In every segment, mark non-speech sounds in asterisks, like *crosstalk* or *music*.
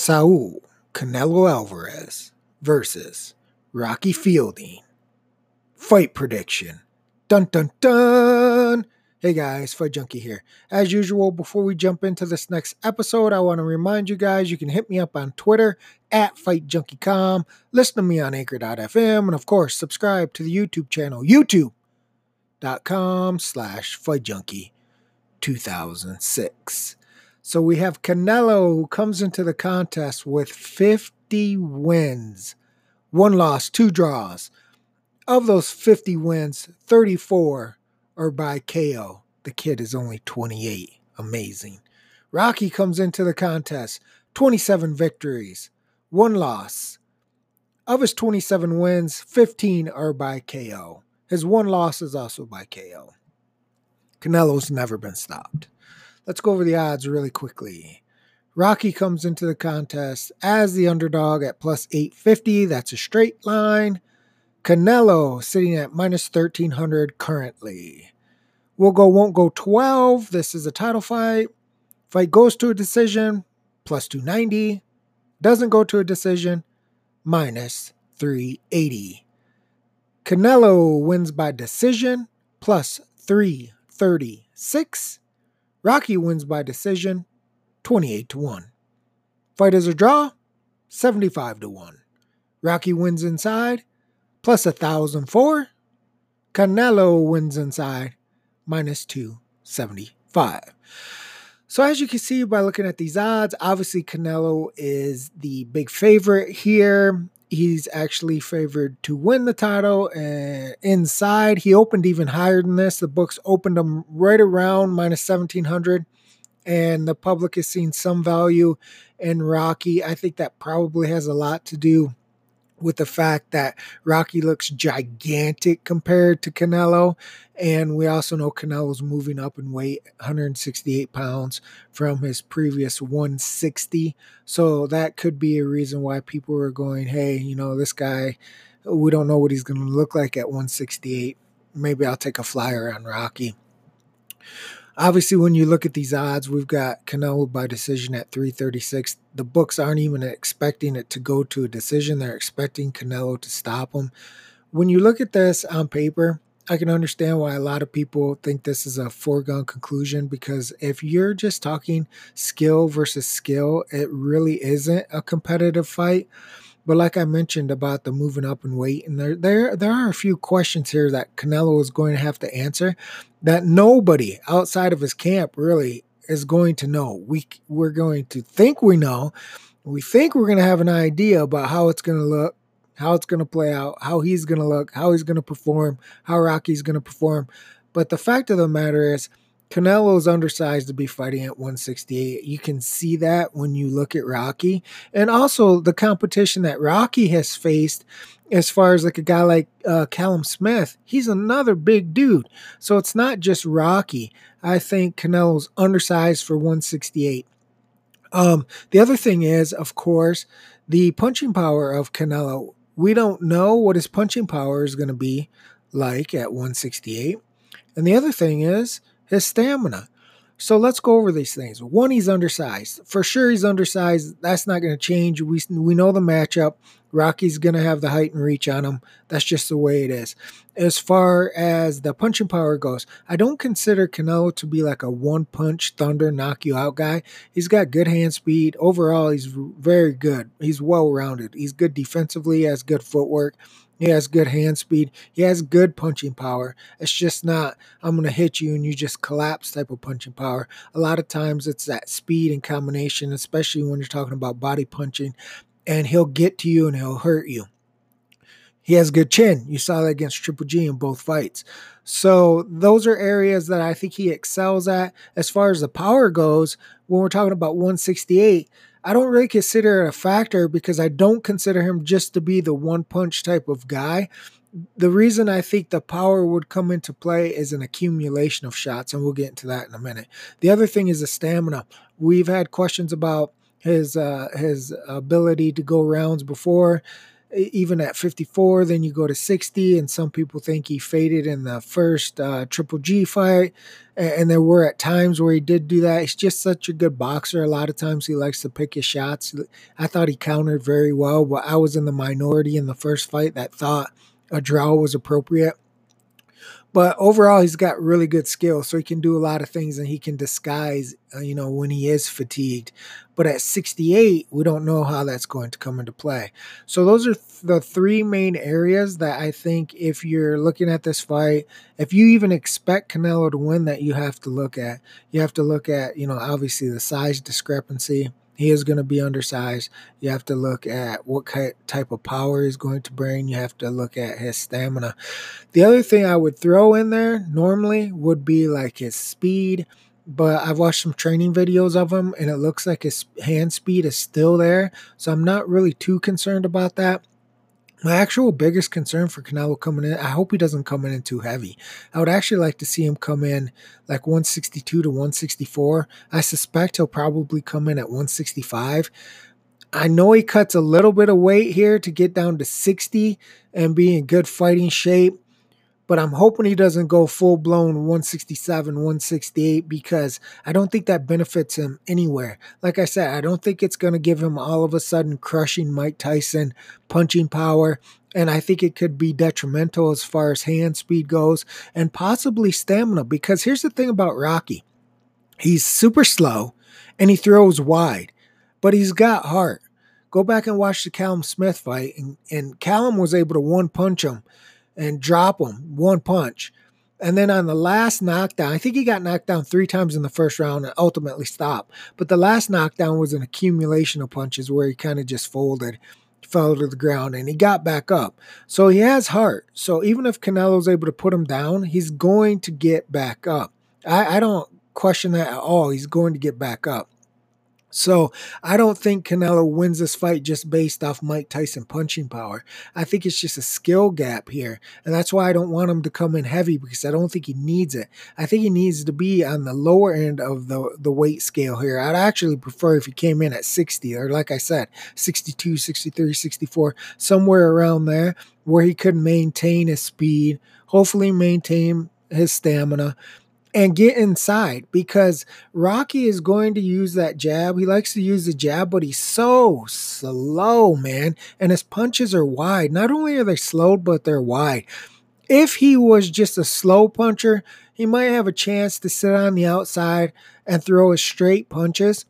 Saul Canelo Alvarez versus Rocky Fielding. Fight prediction. Dun dun dun. Hey guys, Fight Junkie here. As usual, before we jump into this next episode, I want to remind you guys you can hit me up on Twitter at FightJunkieCom, listen to me on Anchor.fm, and of course, subscribe to the YouTube channel, YouTube.com slash FightJunkie 2006. So we have Canelo who comes into the contest with 50 wins, one loss, two draws. Of those 50 wins, 34 are by KO. The kid is only 28. Amazing. Rocky comes into the contest, 27 victories, one loss. Of his 27 wins, 15 are by KO. His one loss is also by KO. Canelo's never been stopped. Let's go over the odds really quickly. Rocky comes into the contest as the underdog at plus 850. That's a straight line. Canelo sitting at minus 1300 currently. We'll go, won't go 12. This is a title fight. Fight goes to a decision, plus 290. Doesn't go to a decision, minus 380. Canelo wins by decision, plus 336. Rocky wins by decision, 28 to 1. Fight is a draw, 75 to 1. Rocky wins inside, plus 1004. Canelo wins inside, minus 275. So, as you can see by looking at these odds, obviously Canelo is the big favorite here. He's actually favored to win the title. And inside, he opened even higher than this. The books opened him right around minus 1700 and the public has seen some value in Rocky. I think that probably has a lot to do with the fact that Rocky looks gigantic compared to Canelo. And we also know Canelo's moving up in weight, 168 pounds from his previous 160. So that could be a reason why people are going, hey, you know, this guy, we don't know what he's going to look like at 168. Maybe I'll take a flyer on Rocky. Obviously, when you look at these odds, we've got Canelo by decision at 336. The books aren't even expecting it to go to a decision. They're expecting Canelo to stop him. When you look at this on paper, I can understand why a lot of people think this is a foregone conclusion because if you're just talking skill versus skill, it really isn't a competitive fight. But like I mentioned about the moving up in weight, and there there there are a few questions here that Canelo is going to have to answer that nobody outside of his camp really is going to know. We we're going to think we know. We think we're going to have an idea about how it's going to look, how it's going to play out, how he's going to look, how he's going to perform, how Rocky's going to perform. But the fact of the matter is, Canelo's undersized to be fighting at 168. You can see that when you look at Rocky. And also the competition that Rocky has faced as far as like a guy like uh, Callum Smith, he's another big dude. So it's not just Rocky. I think Canelo's undersized for 168. Um, the other thing is, of course, the punching power of Canelo. We don't know what his punching power is going to be like at 168. And the other thing is, his stamina. So let's go over these things. One, he's undersized. For sure, he's undersized. That's not going to change. We, we know the matchup. Rocky's going to have the height and reach on him. That's just the way it is. As far as the punching power goes, I don't consider Canelo to be like a one punch thunder knock you out guy. He's got good hand speed. Overall, he's very good. He's well rounded. He's good defensively, has good footwork. He has good hand speed. He has good punching power. It's just not, I'm going to hit you and you just collapse type of punching power. A lot of times it's that speed and combination, especially when you're talking about body punching, and he'll get to you and he'll hurt you. He has good chin. You saw that against Triple G in both fights. So those are areas that I think he excels at. As far as the power goes, when we're talking about 168, I don't really consider it a factor because I don't consider him just to be the one punch type of guy. The reason I think the power would come into play is an accumulation of shots, and we'll get into that in a minute. The other thing is the stamina. We've had questions about his uh, his ability to go rounds before. Even at 54. Then you go to 60, and some people think he faded in the first uh, Triple G fight. And, and there were at times where he did do that. He's just such a good boxer. A lot of times he likes to pick his shots. I thought he countered very well, but I was in the minority in the first fight that thought a draw was appropriate. But overall, he's got really good skill, so he can do a lot of things and he can disguise, uh, you know, when he is fatigued. But at 68, we don't know how that's going to come into play. So those are th- the three main areas that I think if you're looking at this fight, if you even expect Canelo to win, that you have to look at. You have to look at, you know, obviously the size discrepancy he is going to be undersized. You have to look at what type of power he's going to bring. You have to look at his stamina. The other thing I would throw in there normally would be like his speed, but I've watched some training videos of him and it looks like his hand speed is still there. So I'm not really too concerned about that. My actual biggest concern for Canelo coming in, I hope he doesn't come in too heavy. I would actually like to see him come in like 162 to 164. I suspect he'll probably come in at 165. I know he cuts a little bit of weight here to get down to 60 and be in good fighting shape but I'm hoping he doesn't go full blown 167, 168 because I don't think that benefits him anywhere. Like I said, I don't think it's going to give him all of a sudden crushing Mike Tyson punching power. And I think it could be detrimental as far as hand speed goes and possibly stamina. Because here's the thing about Rocky he's super slow and he throws wide, but he's got heart. Go back and watch the Callum Smith fight, and, and Callum was able to one punch him and drop him one punch. And then on the last knockdown, I think he got knocked down three times in the first round and ultimately stopped. But the last knockdown was an accumulation of punches where he kind of just folded, fell to the ground, and he got back up. So he has heart. So even if Canelo's able to put him down, he's going to get back up. I, I don't question that at all. He's going to get back up. So I don't think Canelo wins this fight just based off Mike Tyson punching power. I think it's just a skill gap here. And that's why I don't want him to come in heavy because I don't think he needs it. I think he needs to be on the lower end of the, the weight scale here. I'd actually prefer if he came in at 60 or like I said, 62, 63, 64, somewhere around there where he could maintain his speed, hopefully maintain his stamina and get inside because Rocky is going to use that jab. He likes to use the jab, but he's so slow, man. And his punches are wide. Not only are they slow, but they're wide. If he was just a slow puncher, he might have a chance to sit on the outside and throw his straight punches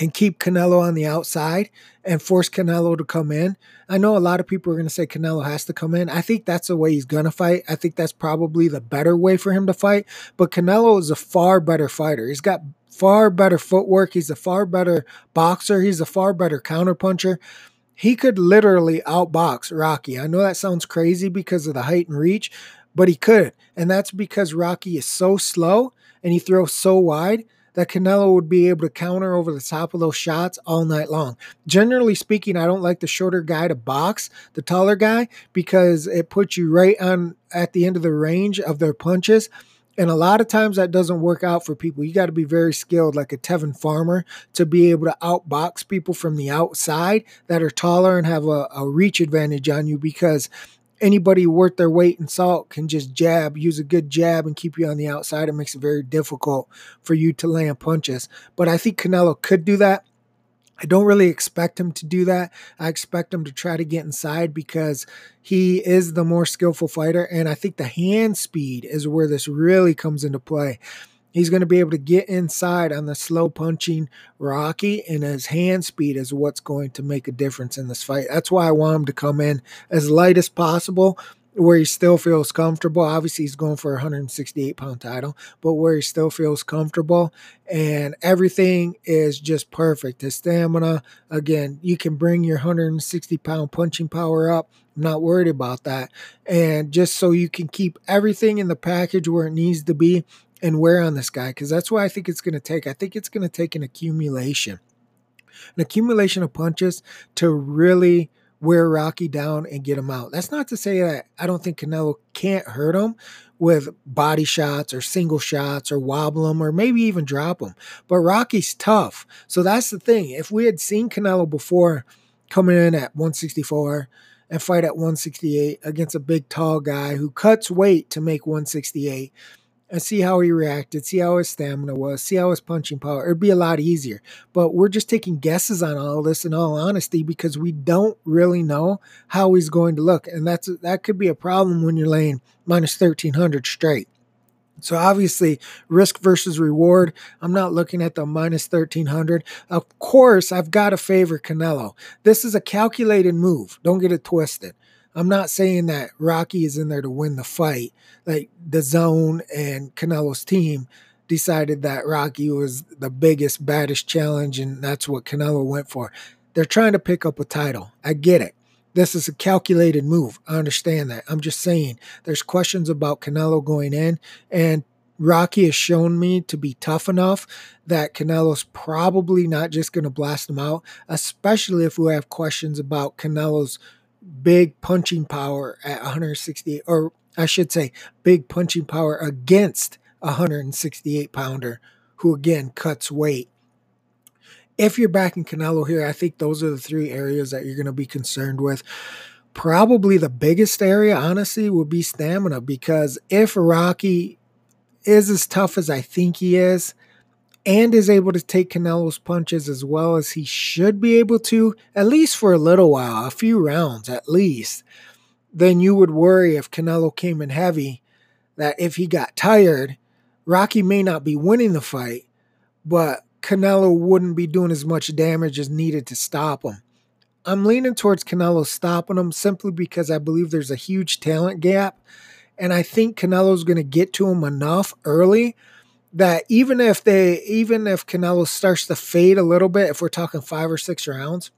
and keep Canelo on the outside and force Canelo to come in. I know a lot of people are going to say Canelo has to come in. I think that's the way he's going to fight. I think that's probably the better way for him to fight. But Canelo is a far better fighter. He's got far better footwork. He's a far better boxer. He's a far better counterpuncher. He could literally outbox Rocky. I know that sounds crazy because of the height and reach, but he could. And that's because Rocky is so slow and he throws so wide that Canelo would be able to counter over the top of those shots all night long. Generally speaking, I don't like the shorter guy to box the taller guy because it puts you right on at the end of the range of their punches. And a lot of times that doesn't work out for people. You got to be very skilled, like a Tevin Farmer, to be able to outbox people from the outside that are taller and have a, a reach advantage on you because anybody worth their weight in salt can just jab, use a good jab, and keep you on the outside. It makes it very difficult for you to land punches. But I think Canelo could do that. I don't really expect him to do that. I expect him to try to get inside because he is the more skillful fighter. And I think the hand speed is where this really comes into play. He's going to be able to get inside on the slow punching Rocky, and his hand speed is what's going to make a difference in this fight. That's why I want him to come in as light as possible, where he still feels comfortable. Obviously, he's going for a 168 pound title, but where he still feels comfortable and everything is just perfect. His stamina, again, you can bring your 160 pound punching power up. I'm not worried about that. And just so you can keep everything in the package where it needs to be and wear on this guy because that's what I think it's going to take. I think it's going to take an accumulation, an accumulation of punches to really wear Rocky down and get him out. That's not to say that I don't think Canelo can't hurt him with body shots or single shots or wobble him or maybe even drop him. But Rocky's tough. So that's the thing. If we had seen Canelo before coming in at 164 and fight at 168 against a big, tall guy who cuts weight to make 168 and see how he reacted, see how his stamina was, see how his punching power. It'd be a lot easier. But we're just taking guesses on all this in all honesty because we don't really know how he's going to look. And that's that could be a problem when you're laying minus 1300 straight. So obviously, risk versus reward. I'm not looking at the minus 1300. Of course, I've got to favor Canelo. This is a calculated move. Don't get it twisted. I'm not saying that Rocky is in there to win the fight. Like DAZN and Canelo's team decided that Rocky was the biggest, baddest challenge, and that's what Canelo went for. They're trying to pick up a title. I get it. This is a calculated move. I understand that. I'm just saying there's questions about Canelo going in, and Rocky has shown me to be tough enough that Canelo's probably not just going to blast him out, especially if we have questions about Canelo's big punching power at 168, or I should say, big punching power against a 168 pounder who again cuts weight. If you're backing Canelo here, I think those are the three areas that you're going to be concerned with. Probably the biggest area, honestly, would be stamina because if Rocky is as tough as I think he is, and is able to take Canelo's punches as well as he should be able to, at least for a little while, a few rounds at least, then you would worry if Canelo came in heavy that if he got tired, Rocky may not be winning the fight, but Canelo wouldn't be doing as much damage as needed to stop him. I'm leaning towards Canelo stopping him simply because I believe there's a huge talent gap. And I think Canelo's going to get to him enough early that even if they even if Canelo starts to fade a little bit, if we're talking five or six rounds,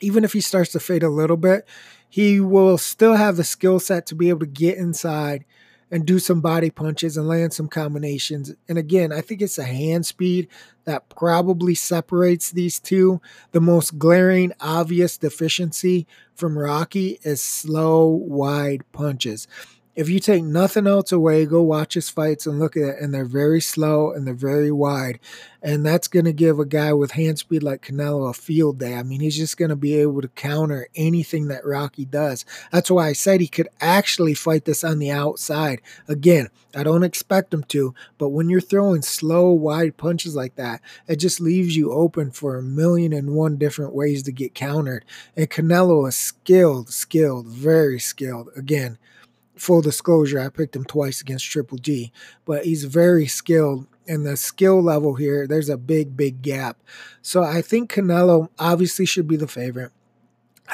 even if he starts to fade a little bit, he will still have the skill set to be able to get inside and do some body punches and land some combinations. And again, I think it's a hand speed that probably separates these two. The most glaring, obvious deficiency from Rocky is slow, wide punches if you take nothing else away, go watch his fights and look at it. And they're very slow and they're very wide. And that's going to give a guy with hand speed like Canelo a field day. I mean, he's just going to be able to counter anything that Rocky does. That's why I said he could actually fight this on the outside. Again, I don't expect him to, but when you're throwing slow, wide punches like that, it just leaves you open for a million and one different ways to get countered. And Canelo is skilled, skilled, very skilled. Again, full disclosure, I picked him twice against Triple G, but he's very skilled. And the skill level here, there's a big, big gap. So I think Canelo obviously should be the favorite.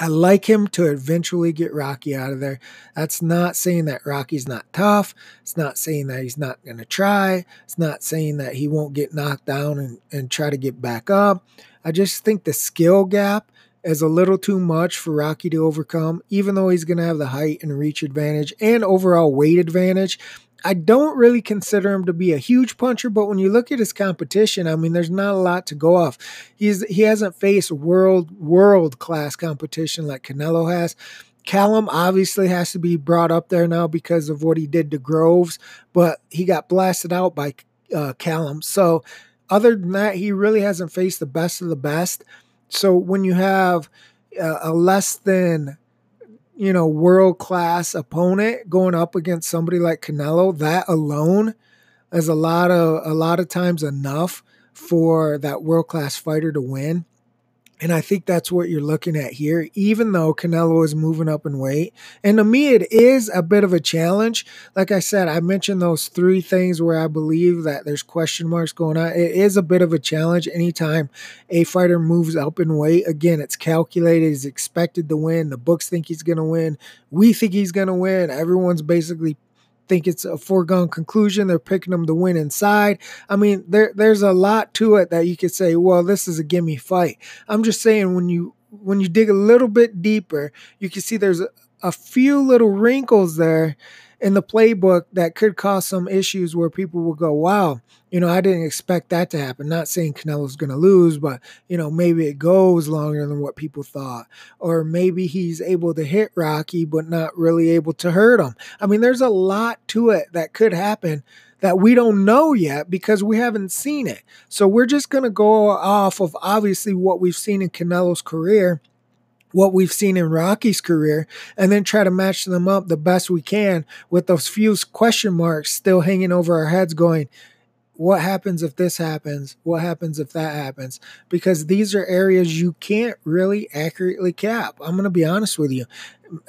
I like him to eventually get Rocky out of there. That's not saying that Rocky's not tough. It's not saying that he's not going to try. It's not saying that he won't get knocked down and, and try to get back up. I just think the skill gap is a little too much for Rocky to overcome, even though he's going to have the height and reach advantage and overall weight advantage. I don't really consider him to be a huge puncher, but when you look at his competition, I mean, there's not a lot to go off. He's he hasn't faced world world class competition like Canelo has. Callum obviously has to be brought up there now because of what he did to Groves, but he got blasted out by uh, Callum. So, other than that, he really hasn't faced the best of the best. So when you have a, less than you know world class opponent going up against somebody like Canelo, that alone is a lot of a lot of times enough for that world class fighter to win. And I think that's what you're looking at here, even though Canelo is moving up in weight. And to me, it is a bit of a challenge. Like I said, I mentioned those three things where I believe that there's question marks going on. It is a bit of a challenge anytime a fighter moves up in weight. Again, it's calculated, he's expected to win. The books think he's going to win. We think he's going to win. Everyone's basically think it's a foregone conclusion. They're picking them to win inside. I mean, there there's a lot to it that you could say, well, this is a gimme fight. I'm just saying when you when you dig a little bit deeper, you can see there's a, a few little wrinkles there in the playbook that could cause some issues where people will go, wow, you know, I didn't expect that to happen. Not saying Canelo's going to lose, but, you know, maybe it goes longer than what people thought. Or maybe he's able to hit Rocky, but not really able to hurt him. I mean, there's a lot to it that could happen that we don't know yet because we haven't seen it. So we're just going to go off of obviously what we've seen in Canelo's career what we've seen in Rocky's career and then try to match them up the best we can with those few question marks still hanging over our heads going what happens if this happens? What happens if that happens? Because these are areas you can't really accurately cap. I'm going to be honest with you.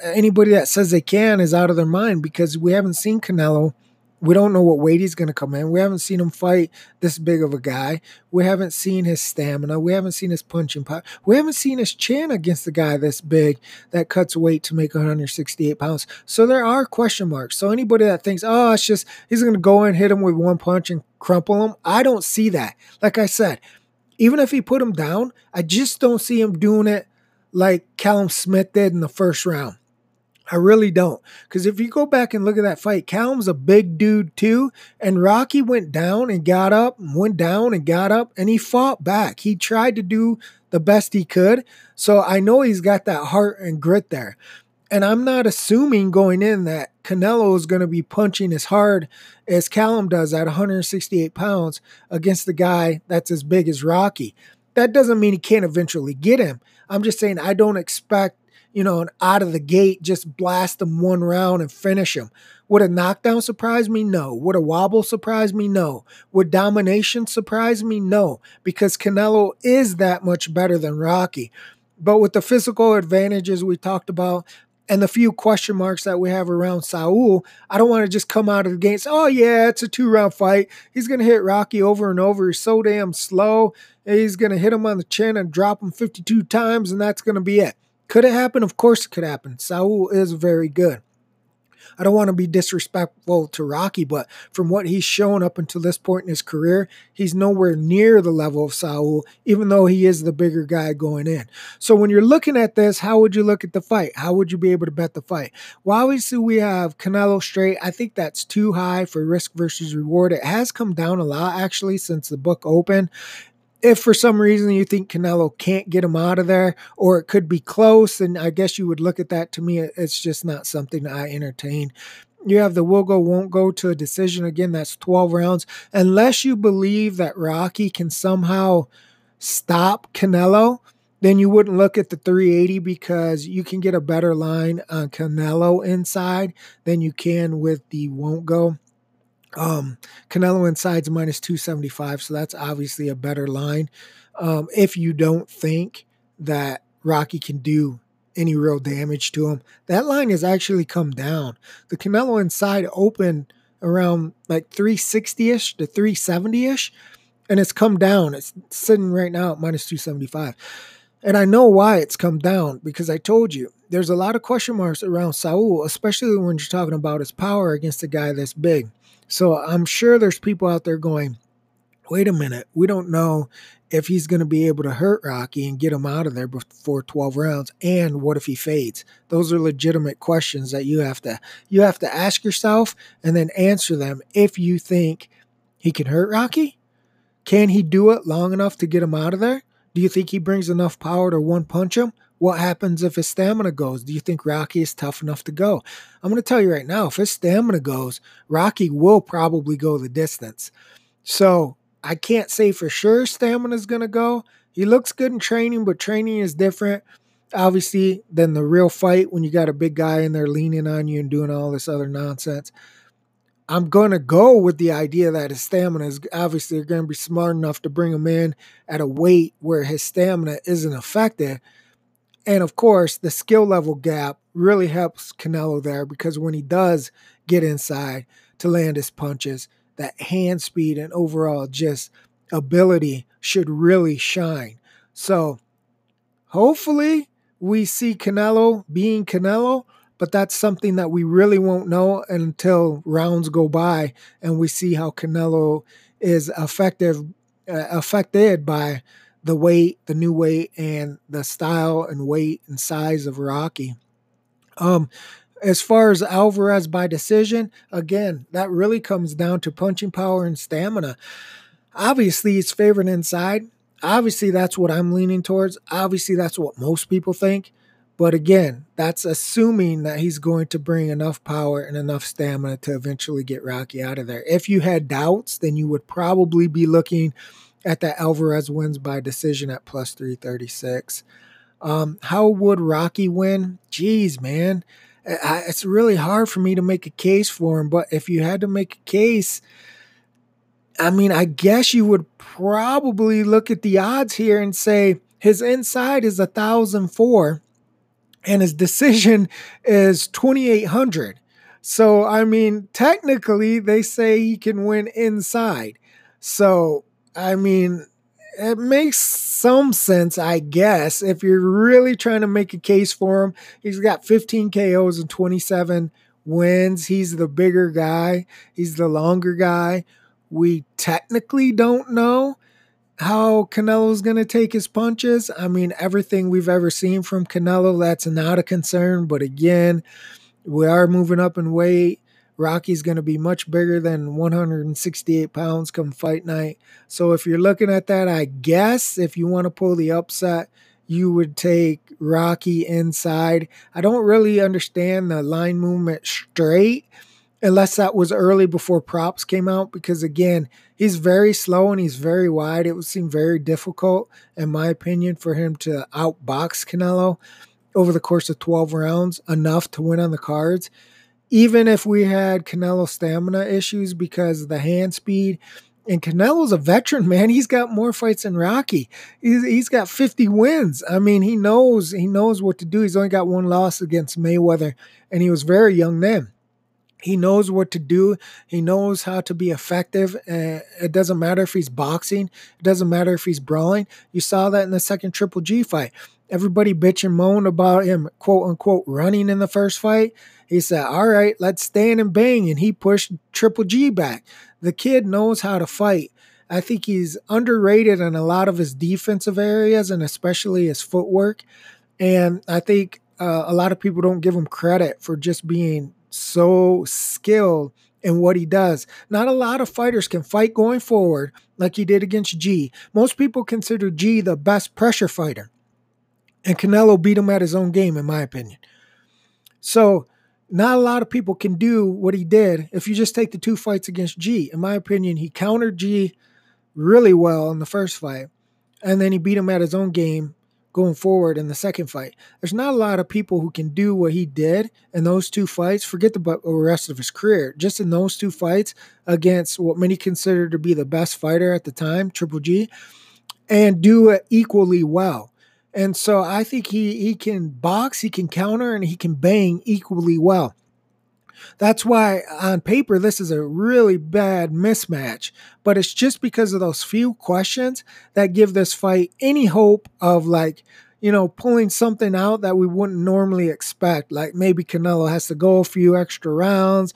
Anybody that says they can is out of their mind because we haven't seen canelo we don't know what weight he's going to come in. We haven't seen him fight this big of a guy. We haven't seen his stamina. We haven't seen his punching power. We haven't seen his chin against a guy this big that cuts weight to make 168 pounds. So there are question marks. So anybody that thinks, oh, it's just he's going to go and hit him with one punch and crumple him, I don't see that. Like I said, even if he put him down, I just don't see him doing it like Callum Smith did in the first round. I really don't. Because if you go back and look at that fight, Callum's a big dude too. And Rocky went down and got up, went down and got up, and he fought back. He tried to do the best he could. So I know he's got that heart and grit there. And I'm not assuming going in that Canelo is going to be punching as hard as Callum does at 168 pounds against the guy that's as big as Rocky. That doesn't mean he can't eventually get him. I'm just saying I don't expect you know, and out of the gate, just blast them one round and finish them. Would a knockdown surprise me? No. Would a wobble surprise me? No. Would domination surprise me? No. Because Canelo is that much better than Rocky. But with the physical advantages we talked about and the few question marks that we have around Saul, I don't want to just come out of the gate and say, oh, yeah, it's a two round fight. He's going to hit Rocky over and over. He's so damn slow. He's going to hit him on the chin and drop him 52 times, and that's going to be it. Could it happen? Of course it could happen. Saul is very good. I don't want to be disrespectful to Rocky, but from what he's shown up until this point in his career, he's nowhere near the level of Saul, even though he is the bigger guy going in. So when you're looking at this, how would you look at the fight? How would you be able to bet the fight? Well, obviously we have Canelo straight. I think that's too high for risk versus reward. It has come down a lot actually since the book opened if for some reason you think Canelo can't get him out of there, or it could be close, then I guess you would look at that. To me, it's just not something I entertain. You have the will go, won't go to a decision. Again, that's 12 rounds. Unless you believe that Rocky can somehow stop Canelo, then you wouldn't look at the 380 because you can get a better line on Canelo inside than you can with the won't go. Um, Canelo inside's minus 275, so that's obviously a better line. Um, if you don't think that Rocky can do any real damage to him, that line has actually come down. The Canelo inside opened around like 360 ish to 370 ish, and it's come down. It's sitting right now at minus 275. And I know why it's come down because I told you there's a lot of question marks around Saul, especially when you're talking about his power against a guy that's big. So I'm sure there's people out there going, wait a minute, we don't know if he's going to be able to hurt Rocky and get him out of there before 12 rounds and what if he fades? Those are legitimate questions that you have to you have to ask yourself and then answer them if you think he can hurt Rocky. Can he do it long enough to get him out of there? Do you think he brings enough power to one punch him what happens if his stamina goes? Do you think Rocky is tough enough to go? I'm going to tell you right now, if his stamina goes, Rocky will probably go the distance. So I can't say for sure stamina is going to go. He looks good in training, but training is different, obviously, than the real fight when you got a big guy in there leaning on you and doing all this other nonsense. I'm going to go with the idea that his stamina is obviously going to be smart enough to bring him in at a weight where his stamina isn't affected and of course, the skill level gap really helps Canelo there because when he does get inside to land his punches, that hand speed and overall just ability should really shine. So hopefully we see Canelo being Canelo, but that's something that we really won't know until rounds go by and we see how Canelo is effective uh, affected by the weight, the new weight, and the style and weight and size of Rocky. Um, as far as Alvarez by decision, again, that really comes down to punching power and stamina. Obviously, he's favored inside. Obviously, that's what I'm leaning towards. Obviously, that's what most people think. But again, that's assuming that he's going to bring enough power and enough stamina to eventually get Rocky out of there. If you had doubts, then you would probably be looking at that Alvarez wins by decision at plus 336. Um, how would Rocky win? Jeez, man. I, it's really hard for me to make a case for him, but if you had to make a case, I mean, I guess you would probably look at the odds here and say his inside is a thousand four, and his decision is twenty eight hundred. So I mean, technically, they say he can win inside. So I mean, it makes some sense, I guess, if you're really trying to make a case for him. He's got 15 KOs and 27 wins. He's the bigger guy, he's the longer guy. We technically don't know how Canelo's going to take his punches. I mean, everything we've ever seen from Canelo, that's not a concern. But again, we are moving up in weight. Rocky's going to be much bigger than 168 pounds come fight night. So if you're looking at that, I guess if you want to pull the upset, you would take Rocky inside. I don't really understand the line movement straight unless that was early before props came out because again he's very slow and he's very wide it would seem very difficult in my opinion for him to outbox canelo over the course of 12 rounds enough to win on the cards even if we had Canelo stamina issues because of the hand speed. And Canelo's a veteran, *laughs* man. He's got more fights than Rocky. He's, he's got 50 wins. I mean, he knows he knows what to do. He's only got one loss against Mayweather, and he was very young then. He knows what to do. He knows how to be effective. Uh, it doesn't matter if he's boxing. It doesn't matter if he's brawling. You saw that in the second Triple G fight. Everybody bitch and moan about him, quote unquote, running in the first fight. He said, All right, let's stand and bang. And he pushed Triple G back. The kid knows how to fight. I think he's underrated in a lot of his defensive areas and especially his footwork. And I think uh, a lot of people don't give him credit for just being so skilled in what he does. Not a lot of fighters can fight going forward like he did against G. Most people consider G the best pressure fighter. And Canelo beat him at his own game, in my opinion. So not a lot of people can do what he did if you just take the two fights against G. In my opinion, he countered G really well in the first fight, and then he beat him at his own game going forward in the second fight. There's not a lot of people who can do what he did in those two fights. Forget the rest of his career. Just in those two fights against what many consider to be the best fighter at the time, Triple G, and do it equally well. And so I think he he can box, he can counter, and he can bang equally well. That's why on paper this is a really bad mismatch, but it's just because of those few questions that give this fight any hope of like, you know, pulling something out that we wouldn't normally expect. Like maybe Canelo has to go a few extra rounds,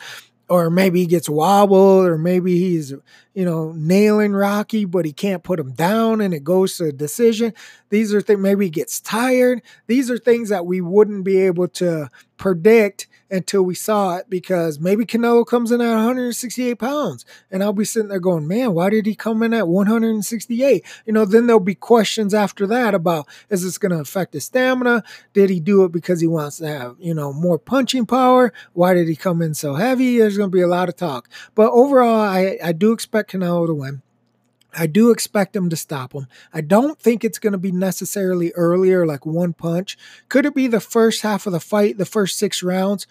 or maybe he gets wobbled, or maybe he's, you know, nailing Rocky, but he can't put him down and it goes to a decision. These are things, maybe he gets tired. These are things that we wouldn't be able to predict until we saw it because maybe Canelo comes in at 168 pounds and I'll be sitting there going, man, why did he come in at 168? You know, then there'll be questions after that about is this going to affect his stamina? Did he do it because he wants to have, you know, more punching power? Why did he come in so heavy? There's going to be a lot of talk. But overall, I, I do expect Canelo to win. I do expect him to stop him. I don't think it's going to be necessarily earlier, like one punch. Could it be the first half of the fight, the first six rounds?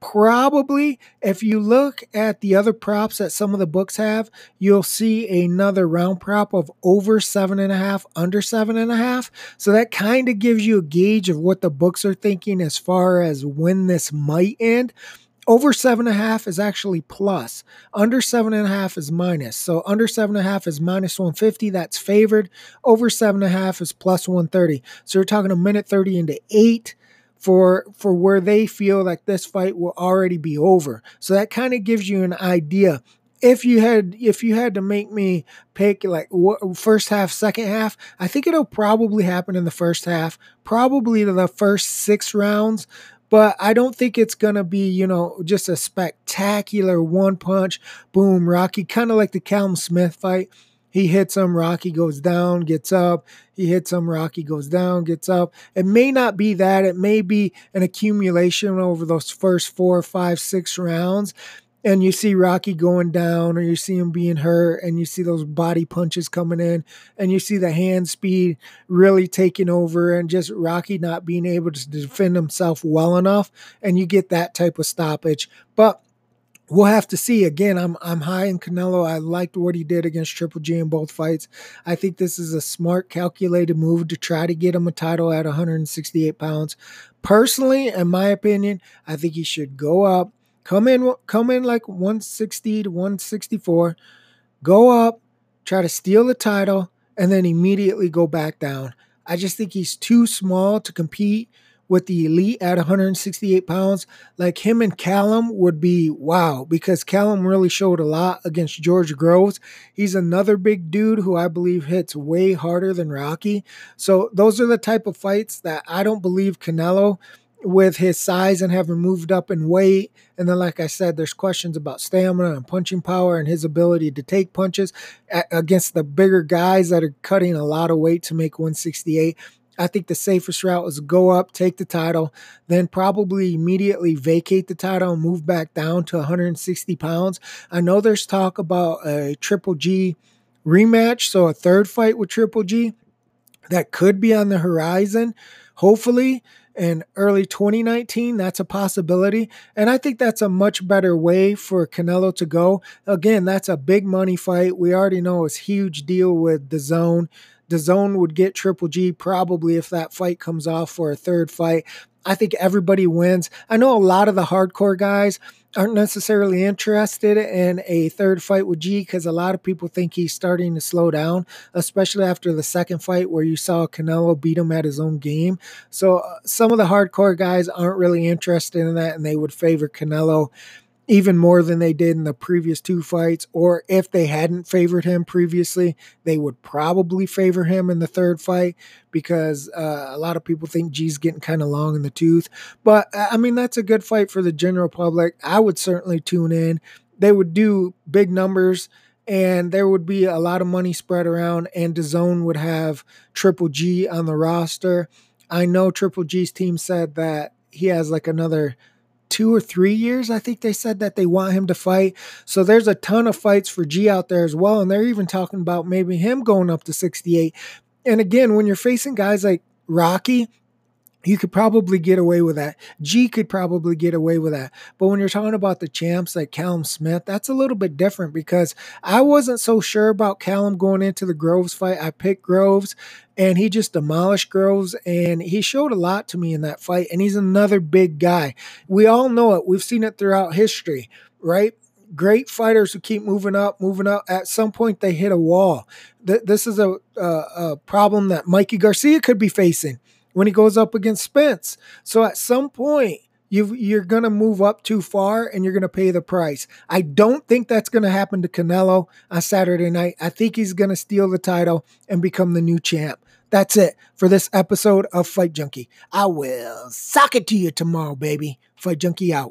Probably. If you look at the other props that some of the books have, you'll see another round prop of over seven and a half, under seven and a half. So that kind of gives you a gauge of what the books are thinking as far as when this might end. Over seven and a half is actually plus. Under seven and a half is minus. So under seven and a half is minus 150. That's favored. Over seven and a half is plus 130. So you're talking a minute 30 into eight for for where they feel like this fight will already be over. So that kind of gives you an idea. If you had if you had to make me pick like first half, second half, I think it'll probably happen in the first half, probably the first six rounds but I don't think it's to be, you know, just a spectacular one punch, boom, Rocky, kind of like the Callum Smith fight. He hits him, Rocky goes down, gets up. He hits him, Rocky goes down, gets up. It may not be that. It may be an accumulation over those first four, five, six rounds. And you see Rocky going down or you see him being hurt and you see those body punches coming in and you see the hand speed really taking over and just Rocky not being able to defend himself well enough and you get that type of stoppage. But we'll have to see. Again, I'm I'm high in Canelo. I liked what he did against Triple G in both fights. I think this is a smart, calculated move to try to get him a title at 168 pounds. Personally, in my opinion, I think he should go up Come in, come in like 160 to 164. Go up, try to steal the title, and then immediately go back down. I just think he's too small to compete with the elite at 168 pounds. Like him and Callum would be wow because Callum really showed a lot against George Groves. He's another big dude who I believe hits way harder than Rocky. So those are the type of fights that I don't believe Canelo with his size and having moved up in weight. And then, like I said, there's questions about stamina and punching power and his ability to take punches against the bigger guys that are cutting a lot of weight to make 168. I think the safest route is go up, take the title, then probably immediately vacate the title and move back down to 160 pounds. I know there's talk about a Triple G rematch, so a third fight with Triple G that could be on the horizon. Hopefully, in early 2019. That's a possibility. And I think that's a much better way for Canelo to go. Again, that's a big money fight. We already know it's huge deal with DAZN. The zone would get Triple G probably if that fight comes off for a third fight. I think everybody wins. I know a lot of the hardcore guys aren't necessarily interested in a third fight with G because a lot of people think he's starting to slow down, especially after the second fight where you saw Canelo beat him at his own game. So uh, some of the hardcore guys aren't really interested in that and they would favor Canelo even more than they did in the previous two fights. Or if they hadn't favored him previously, they would probably favor him in the third fight because uh, a lot of people think G's getting kind of long in the tooth. But I mean, that's a good fight for the general public. I would certainly tune in. They would do big numbers and there would be a lot of money spread around, and DAZN would have Triple G on the roster. I know Triple G's team said that he has like another two or three years. I think they said that they want him to fight. So there's a ton of fights for G out there as well. And they're even talking about maybe him going up to 68. And again, when you're facing guys like Rocky, you could probably get away with that. G could probably get away with that. But when you're talking about the champs like Callum Smith, that's a little bit different because I wasn't so sure about Callum going into the Groves fight. I picked Groves and he just demolished Groves and he showed a lot to me in that fight. And he's another big guy. We all know it. We've seen it throughout history, right? great fighters who keep moving up, moving up. At some point, they hit a wall. This is a, a, a problem that Mikey Garcia could be facing when he goes up against Spence. So at some point, you you're going to move up too far and you're going to pay the price. I don't think that's going to happen to Canelo on Saturday night. I think he's going to steal the title and become the new champ. That's it for this episode of Fight Junkie. I will sock it to you tomorrow, baby. Fight Junkie out.